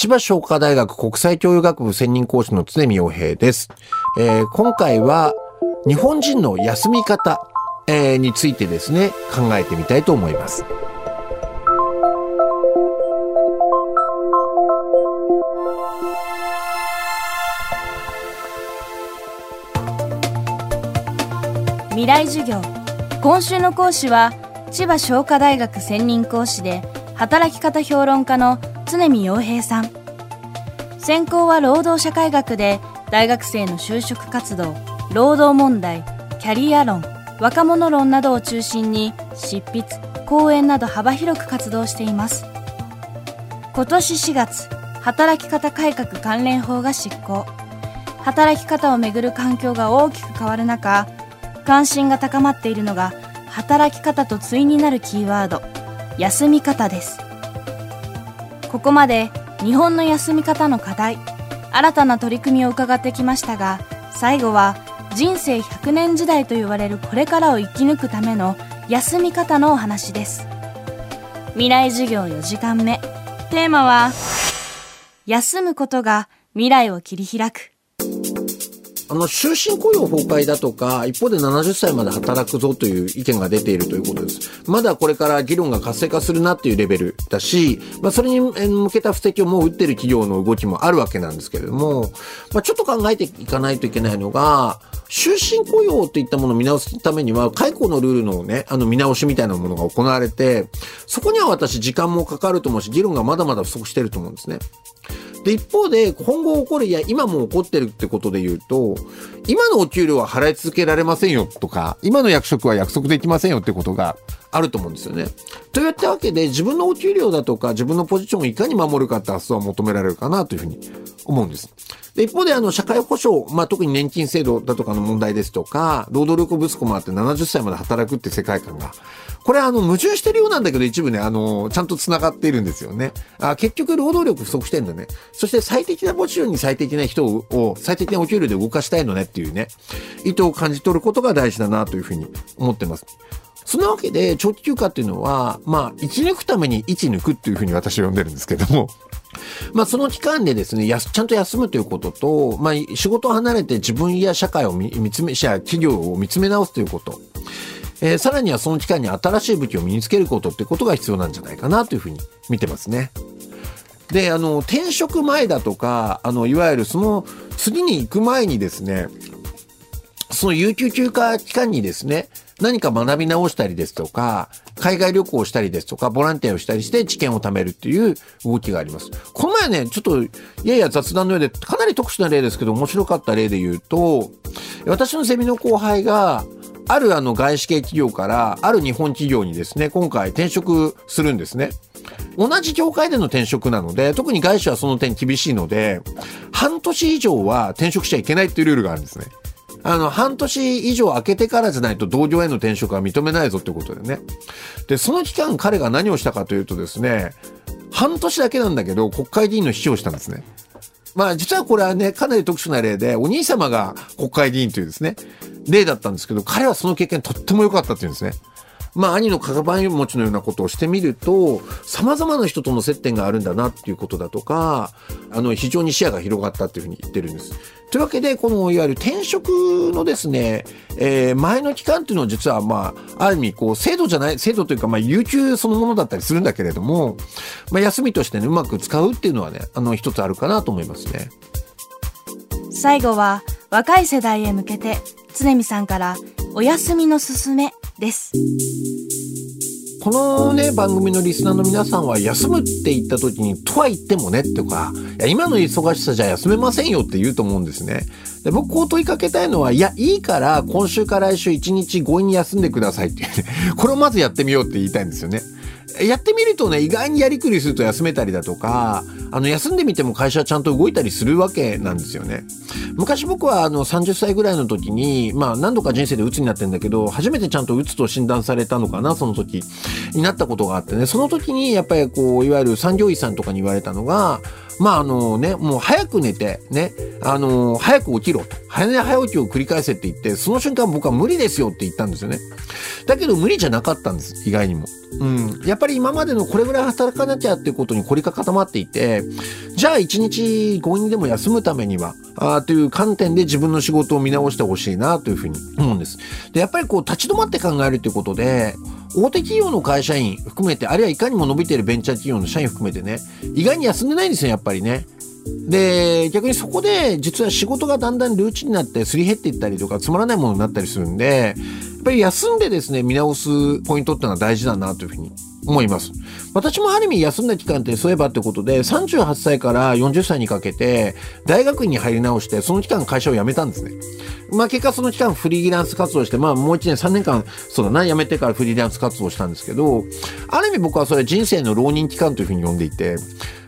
千葉商科大学国際教養学部専任講師の常見洋平です。えー、今回は日本人の休み方、えー、についてですね、考えてみたいと思います。未来授業今週の講師は千葉商科大学専任講師で働き方評論家の常見洋平さん。専攻は労働社会学で大学生の就職活動労働問題キャリア論若者論などを中心に執筆講演など幅広く活動しています。今年4月働き方改革関連法が執行。働き方をめぐる環境が大きく変わる中関心が高まっているのが働き方と対になるキーワード休み方です。ここまで日本の休み方の課題新たな取り組みを伺ってきましたが最後は人生100年時代と言われるこれからを生き抜くための休み方のお話です。未来授業4時間目。テーマは休むことが未来を切り開く。あの、終身雇用崩壊だとか、一方で70歳まで働くぞという意見が出ているということです。まだこれから議論が活性化するなっていうレベルだし、まあ、それに向けた布石をもう打ってる企業の動きもあるわけなんですけれども、まあ、ちょっと考えていかないといけないのが、終身雇用といったものを見直すためには、解雇のルールのね、あの見直しみたいなものが行われて、そこには私時間もかかると思うし、議論がまだまだ不足してると思うんですね。で、一方で、今後起こる、いや、今も起こってるってことで言うと、今のお給料は払い続けられませんよとか、今の役職は約束できませんよってことがあると思うんですよね。といったわけで、自分のお給料だとか、自分のポジションをいかに守るかって発想は求められるかなというふうに思うんです。で、一方で、あの、社会保障、まあ、特に年金制度だとかの問題ですとか、労働力不足もあって70歳まで働くって世界観が、これあの、矛盾してるようなんだけど、一部ね、あの、ちゃんと繋がっているんですよね。あ結局、労働力不足してんだね。そして最適なポジションに最適な人を、最適なお給料で動かしたいのねっていうね、意図を感じ取ることが大事だなというふうに思ってます。そんなわけで、長期休暇っていうのは、まあ、生き抜くために位置抜くっていうふうに私は呼んでるんですけども、まあ、その期間でですね、やちゃんと休むということと、まあ、仕事を離れて自分や社会を見つめ、社企業を見つめ直すということ。えー、さらにはその期間に新しい武器を身につけることってことが必要なんじゃないかなというふうに見てますね。で、あの、転職前だとか、あの、いわゆるその次に行く前にですね、その有給休暇期間にですね、何か学び直したりですとか、海外旅行をしたりですとか、ボランティアをしたりして知見を貯めるっていう動きがあります。この前ね、ちょっと、やや雑談の上で、かなり特殊な例ですけど、面白かった例で言うと、私のゼミの後輩が、あるあの外資系企業から、ある日本企業にですね、今回転職するんですね。同じ業界での転職なので、特に外資はその点厳しいので、半年以上は転職しちゃいけないっていうルールがあるんですね。あの、半年以上空けてからじゃないと同業への転職は認めないぞってことでね。で、その期間彼が何をしたかというとですね、半年だけなんだけど、国会議員の秘書をしたんですね。まあ実はこれはね、かなり特殊な例で、お兄様が国会議員というですね、例だったんですけど、彼はその経験とっても良かったっていうんですね。まあ、兄のかばん持ちのようなことをしてみると、様々な人との接点があるんだなっていうことだとか、あの、非常に視野が広がったっていうふうに言ってるんです。というわけで、この、いわゆる転職のですね、えー、前の期間っていうのは実は、まあ、ある意味、こう、制度じゃない、制度というか、まあ、有給そのものだったりするんだけれども、まあ、休みとしてね、うまく使うっていうのはね、あの、一つあるかなと思いますね。最後は、若い世代へ向けて、常見さんから、お休みのすすめです。このね、番組のリスナーの皆さんは休むって言った時に、とは言ってもね、とか、いや、今の忙しさじゃ休めませんよって言うと思うんですね。で僕こう問いかけたいのは、いや、いいから、今週から来週一日強引に休んでくださいって、これをまずやってみようって言いたいんですよね。やってみるとね、意外にやりくりすると休めたりだとか、あの、休んでみても会社はちゃんと動いたりするわけなんですよね。昔僕はあの、30歳ぐらいの時に、まあ、何度か人生で鬱になってんだけど、初めてちゃんと鬱と診断されたのかな、その時になったことがあってね、その時にやっぱりこう、いわゆる産業医さんとかに言われたのが、まああのね、もう早く寝て、ね、あの、早く起きろと。早寝早起きを繰り返せって言って、その瞬間僕は無理ですよって言ったんですよね。だけど無理じゃなかったんです、意外にも。うん。やっぱり今までのこれぐらい働かなきゃっていうことに凝りが固まっていて、じゃあ一日強引にでも休むためには、あという観点で自分の仕事を見直してほしいなというふうに思うんです。で、やっぱりこう立ち止まって考えるということで、大手企業の会社員含めて、あるいはいかにも伸びているベンチャー企業の社員含めてね、意外に休んでないんですよ、やっぱりね。で、逆にそこで実は仕事がだんだんルーチンになってすり減っていったりとかつまらないものになったりするんで、やっぱり休んでですね、見直すポイントっていうのは大事だなというふうに思います。私もある意味休んだ期間ってそういえばってことで、38歳から40歳にかけて、大学院に入り直して、その期間会社を辞めたんですね。まあ結果その期間フリーランス活動して、まあもう1年3年間、そうだな、辞めてからフリーランス活動したんですけど、ある意味僕はそれ人生の浪人期間というふうに呼んでいて、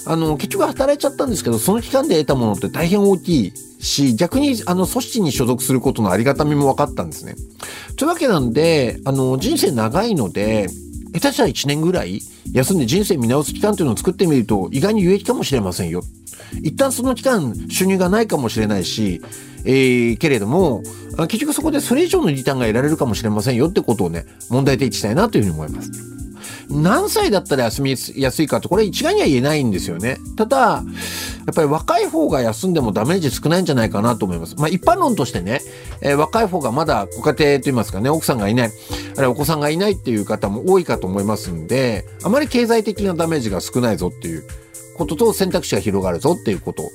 あの、結局働いちゃったんですけど、その期間で得たものって大変大きいし、逆にあの組織に所属することのありがたみも分かったんですね。というわけなんで、あの、人生長いので、下手したら1年ぐらい休んで人生見直す期間というのを作ってみると意外に有益かもしれませんよ。一旦その期間収入がないかもしれないし、えー、けれども、結局そこでそれ以上のリターンが得られるかもしれませんよってことをね、問題提起したいなというふうに思います。何歳だったら休みやすいかってこれ一概には言えないんですよね。ただ、やっぱり若い方が休んでもダメージ少ないんじゃないかなと思います。まあ一般論としてね、えー、若い方がまだご家庭といいますかね、奥さんがいない、あるいはお子さんがいないっていう方も多いかと思いますんで、あまり経済的なダメージが少ないぞっていうことと選択肢が広がるぞっていうこと。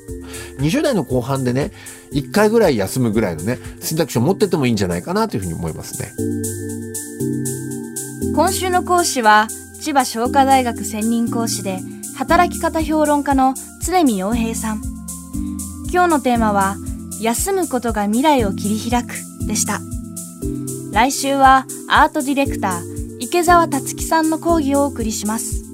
20代の後半でね、1回ぐらい休むぐらいのね、選択肢を持っててもいいんじゃないかなというふうに思いますね。今週の講師は、千葉商科大学専任講師で働き方評論家の常見洋平さん今日のテーマは休むことが未来を切り開くでした来週はアートディレクター池澤達樹さんの講義をお送りします。